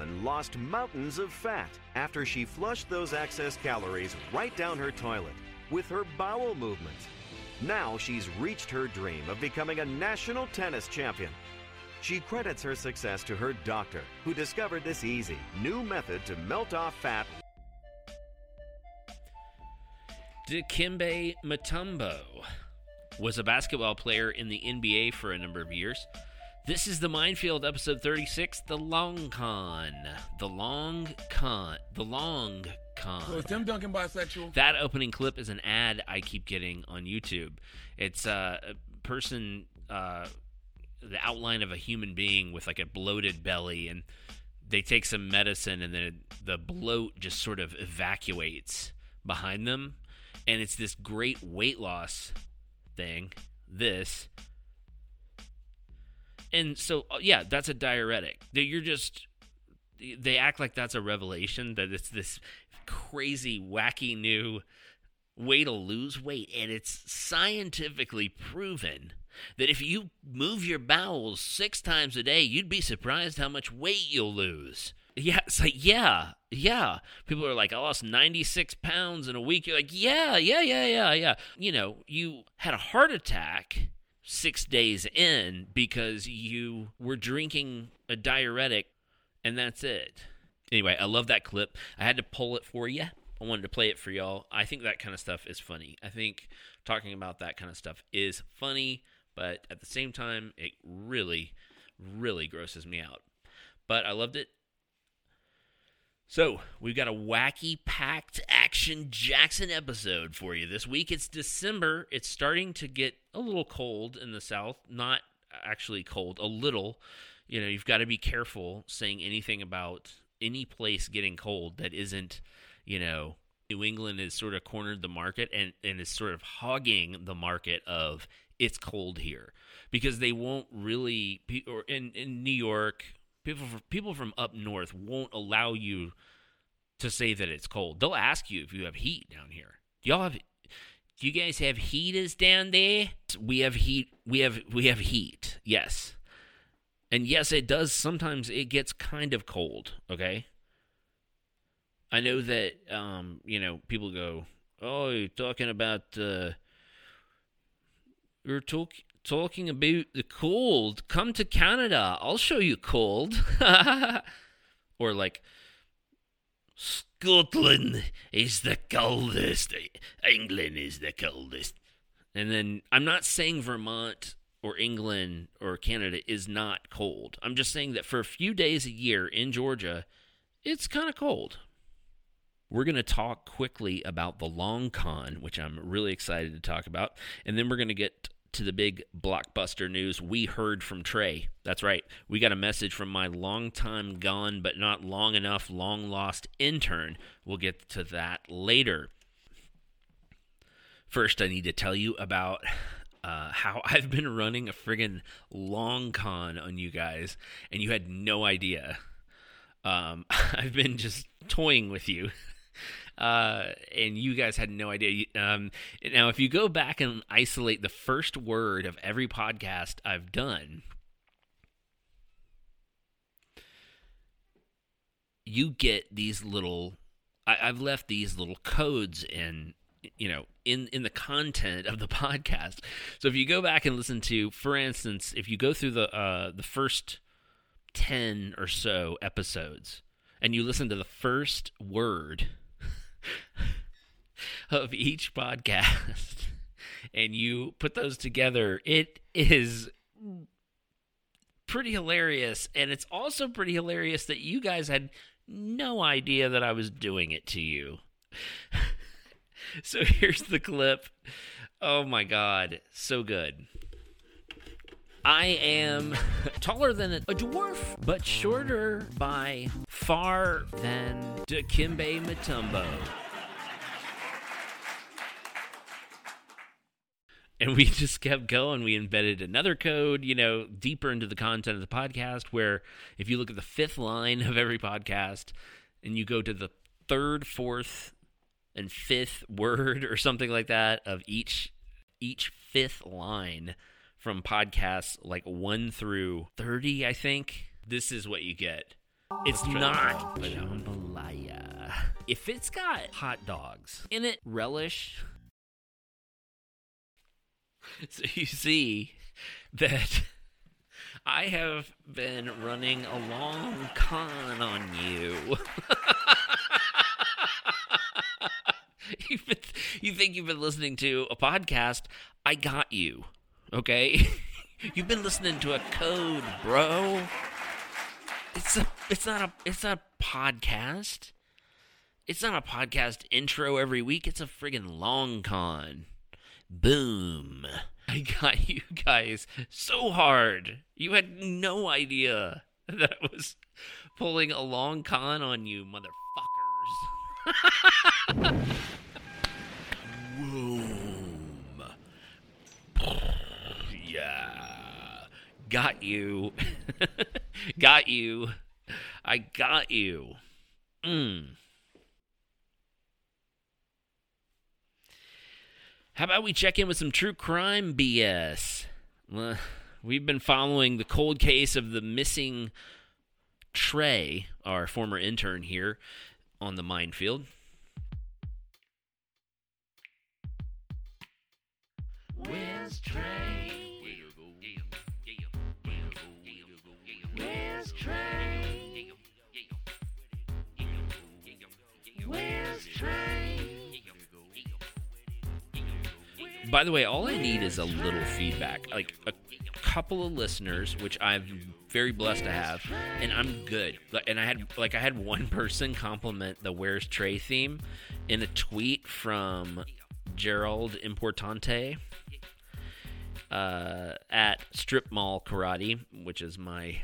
woman lost mountains of fat after she flushed those excess calories right down her toilet with her bowel movements. Now she's reached her dream of becoming a national tennis champion. She credits her success to her doctor, who discovered this easy, new method to melt off fat Dikembe Mutombo was a basketball player in the NBA for a number of years. This is the Minefield, episode 36, The Long Con. The Long Con. The Long Con. So is Tim Duncan bisexual? That opening clip is an ad I keep getting on YouTube. It's uh, a person, uh, the outline of a human being with like a bloated belly, and they take some medicine, and then the bloat just sort of evacuates behind them. And it's this great weight loss thing. This. And so, uh, yeah, that's a diuretic. You're just. They act like that's a revelation, that it's this crazy, wacky new way to lose weight. And it's scientifically proven that if you move your bowels six times a day, you'd be surprised how much weight you'll lose. Yeah, it's like, yeah, yeah. People are like, I lost 96 pounds in a week. You're like, yeah, yeah, yeah, yeah, yeah. You know, you had a heart attack six days in because you were drinking a diuretic, and that's it. Anyway, I love that clip. I had to pull it for you. I wanted to play it for y'all. I think that kind of stuff is funny. I think talking about that kind of stuff is funny, but at the same time, it really, really grosses me out. But I loved it. So, we've got a wacky, packed action Jackson episode for you this week. It's December. It's starting to get a little cold in the South. Not actually cold, a little. You know, you've got to be careful saying anything about any place getting cold that isn't, you know, New England is sort of cornered the market and, and is sort of hogging the market of it's cold here because they won't really, or in, in New York, people from, people from up north won't allow you to say that it's cold. They'll ask you if you have heat down here. Do y'all have do you guys have heaters down there? We have heat. We have we have heat. Yes. And yes, it does sometimes it gets kind of cold, okay? I know that um, you know, people go, "Oh, you're talking about uh you're talking talking about the cold. Come to Canada. I'll show you cold. or like Scotland is the coldest. England is the coldest. And then I'm not saying Vermont or England or Canada is not cold. I'm just saying that for a few days a year in Georgia, it's kind of cold. We're going to talk quickly about the long con, which I'm really excited to talk about. And then we're going to get to the big blockbuster news. We heard from Trey. That's right. We got a message from my long time gone, but not long enough, long lost intern. We'll get to that later. First, I need to tell you about uh, how I've been running a friggin' long con on you guys, and you had no idea. Um, I've been just toying with you. Uh, and you guys had no idea. Um, now, if you go back and isolate the first word of every podcast I've done, you get these little. I, I've left these little codes in you know in in the content of the podcast so if you go back and listen to for instance if you go through the uh the first 10 or so episodes and you listen to the first word of each podcast and you put those together, it is pretty hilarious. And it's also pretty hilarious that you guys had no idea that I was doing it to you. so here's the clip. Oh my God. So good. I am taller than a dwarf, but shorter by far than Dikembe Mutombo. And we just kept going. We embedded another code, you know, deeper into the content of the podcast. Where if you look at the fifth line of every podcast and you go to the third, fourth, and fifth word or something like that of each each fifth line from podcasts like 1 through 30, I think. This is what you get. It's not jambalaya. If it's got hot dogs in it, relish. So you see that I have been running a long con on you. You think you've been listening to a podcast? I got you. Okay? You've been listening to a code, bro. It's a it's not a it's not a podcast. It's not a podcast intro every week. It's a friggin' long con. Boom. I got you guys so hard. You had no idea that I was pulling a long con on you, motherfuckers. Got you. got you. I got you. Mm. How about we check in with some true crime BS? We've been following the cold case of the missing Trey, our former intern here on the minefield. Where's Trey? By the way, all I need is a little feedback, like a couple of listeners, which I'm very blessed to have, and I'm good. And I had like I had one person compliment the "Where's Trey" theme in a tweet from Gerald Importante uh, at Strip Mall Karate, which is my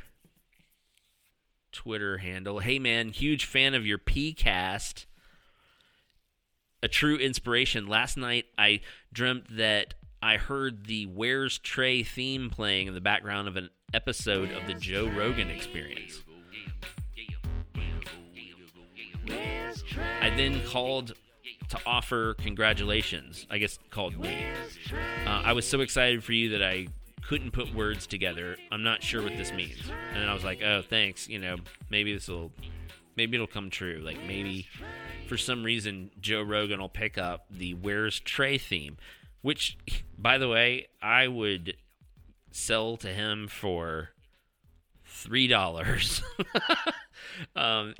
Twitter handle. Hey man, huge fan of your PCast. A true inspiration. Last night I dreamt that I heard the Where's Trey theme playing in the background of an episode of the Joe Rogan experience. I then called to offer congratulations. I guess called me. Uh, I was so excited for you that I couldn't put words together. I'm not sure what this means. And I was like, oh, thanks. You know, maybe this will, maybe it'll come true. Like maybe for some reason Joe Rogan will pick up the Where's Trey theme, which, by the way, I would sell to him for three dollars. um,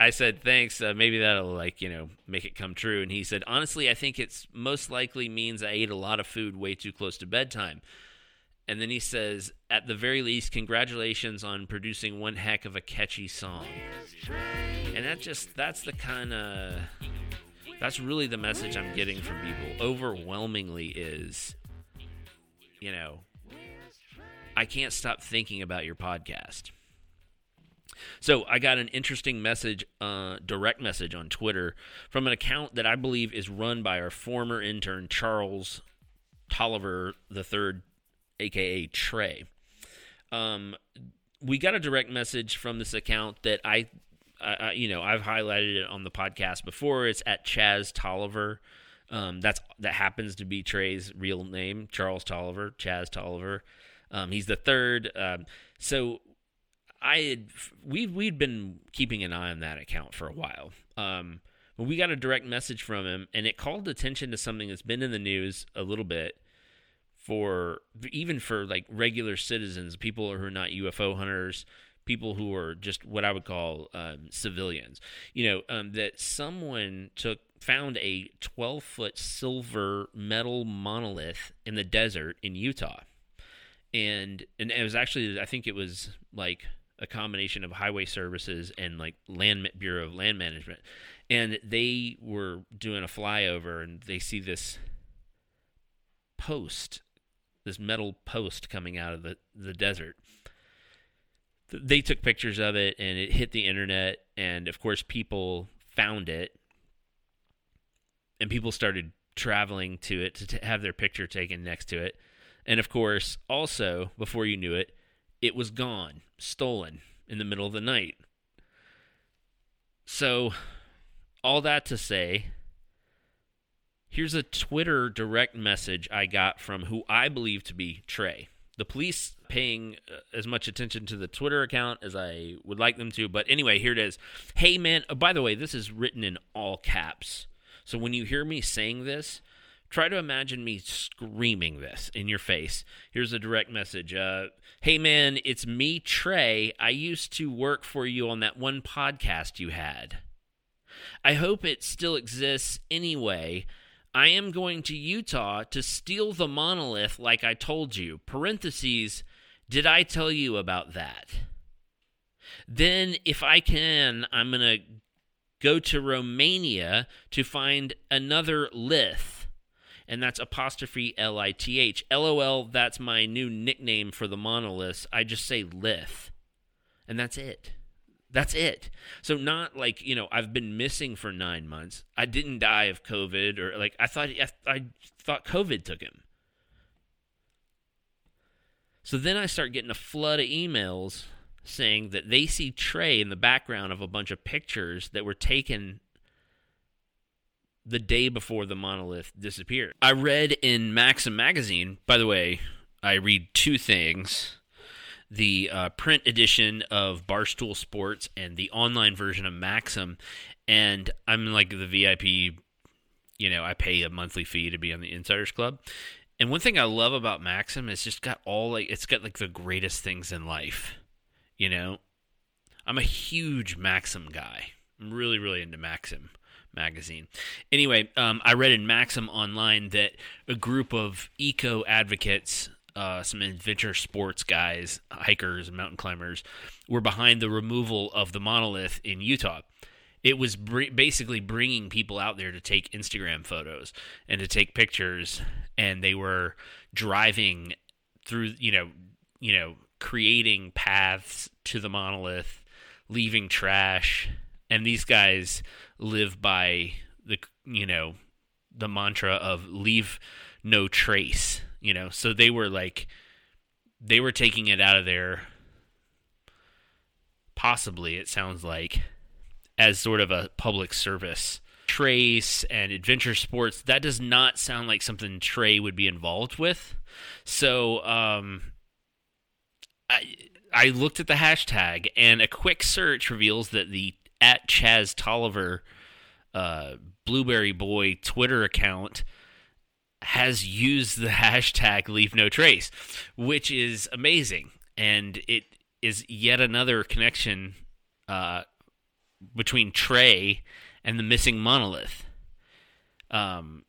I said thanks. Uh, maybe that'll like you know make it come true. And he said honestly, I think it's most likely means I ate a lot of food way too close to bedtime. And then he says, at the very least, congratulations on producing one heck of a catchy song. And that just that's the kind of that's really the message I'm getting from people. Overwhelmingly is, you know, I can't stop thinking about your podcast. So I got an interesting message, uh, direct message on Twitter from an account that I believe is run by our former intern Charles Tolliver III, aka Trey. Um, we got a direct message from this account that I, you know, I've highlighted it on the podcast before. It's at Chaz Tolliver. Um, that's that happens to be Trey's real name, Charles Tolliver, Chaz Tolliver. Um, he's the third. Um, so I had we we'd been keeping an eye on that account for a while. Um, but we got a direct message from him, and it called attention to something that's been in the news a little bit for even for like regular citizens, people who are not UFO hunters, people who are just what I would call um, civilians. You know um, that someone took found a 12 foot silver metal monolith in the desert in Utah and and it was actually I think it was like a combination of highway services and like land bureau of land management and they were doing a flyover and they see this post this metal post coming out of the the desert. They took pictures of it and it hit the internet and of course people found it. And people started traveling to it to t- have their picture taken next to it. And of course, also, before you knew it, it was gone, stolen in the middle of the night. So, all that to say, here's a Twitter direct message I got from who I believe to be Trey. the police paying uh, as much attention to the Twitter account as I would like them to. But anyway, here it is. Hey, man. Oh, by the way, this is written in all caps. So when you hear me saying this, try to imagine me screaming this in your face. Here's a direct message. Uh, hey, man, it's me, Trey. I used to work for you on that one podcast you had. I hope it still exists anyway. I am going to Utah to steal the monolith like I told you. Parentheses, did I tell you about that? Then, if I can, I'm going to go to Romania to find another lith. And that's apostrophe L I T H. LOL, that's my new nickname for the monoliths. I just say lith. And that's it. That's it. So not like you know I've been missing for nine months. I didn't die of COVID or like I thought. I, I thought COVID took him. So then I start getting a flood of emails saying that they see Trey in the background of a bunch of pictures that were taken the day before the monolith disappeared. I read in Maxim magazine. By the way, I read two things the uh, print edition of Barstool Sports and the online version of Maxim. And I'm like the VIP, you know, I pay a monthly fee to be on the Insiders Club. And one thing I love about Maxim is just got all like it's got like the greatest things in life. You know, I'm a huge Maxim guy. I'm really really into Maxim magazine. Anyway, um, I read in Maxim online that a group of eco advocates uh, some adventure sports guys, hikers, mountain climbers were behind the removal of the monolith in Utah. It was br- basically bringing people out there to take Instagram photos and to take pictures, and they were driving through, you know, you know, creating paths to the monolith, leaving trash, and these guys live by the, you know, the mantra of leave no trace you know so they were like they were taking it out of there possibly it sounds like as sort of a public service trace and adventure sports. That does not sound like something trey would be involved with. So um i i looked at the hashtag and a quick search reveals that the at chaz tolliver uh, blueberry boy twitter account has used the hashtag leave no trace, which is amazing. And it is yet another connection uh, between Trey and the missing monolith. Um,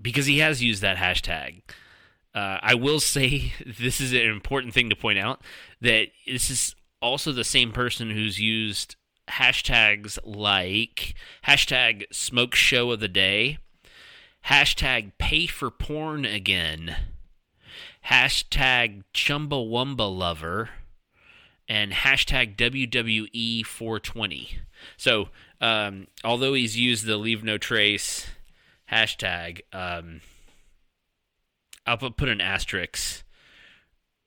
because he has used that hashtag. Uh, I will say this is an important thing to point out that this is also the same person who's used hashtags like hashtag smoke show of the day hashtag pay for porn again, hashtag chumbawamba lover, and hashtag WWE 420. So, um, although he's used the leave no trace hashtag, um, I'll put an asterisk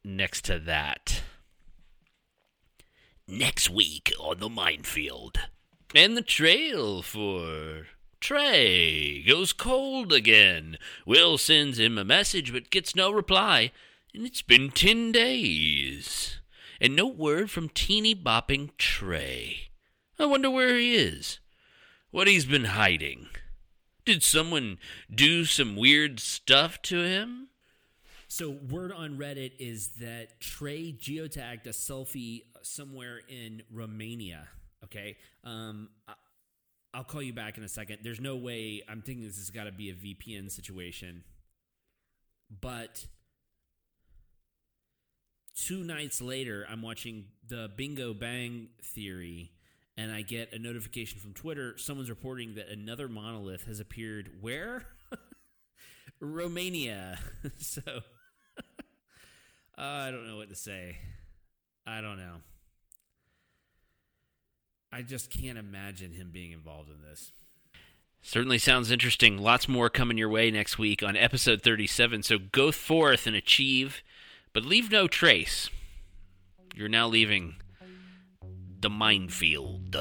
next to that. Next week on the minefield. And the trail for Trey goes cold again. Will sends him a message but gets no reply, and it's been ten days. And no word from teeny bopping Trey. I wonder where he is. What he's been hiding. Did someone do some weird stuff to him? So, word on Reddit is that Trey geotagged a selfie somewhere in Romania. Okay. Um, I'll call you back in a second. There's no way I'm thinking this has got to be a VPN situation. But two nights later, I'm watching the Bingo Bang Theory, and I get a notification from Twitter. Someone's reporting that another monolith has appeared. Where? Romania. so uh, I don't know what to say. I don't know. I just can't imagine him being involved in this. Certainly sounds interesting. Lots more coming your way next week on episode 37. So go forth and achieve, but leave no trace. You're now leaving the minefield.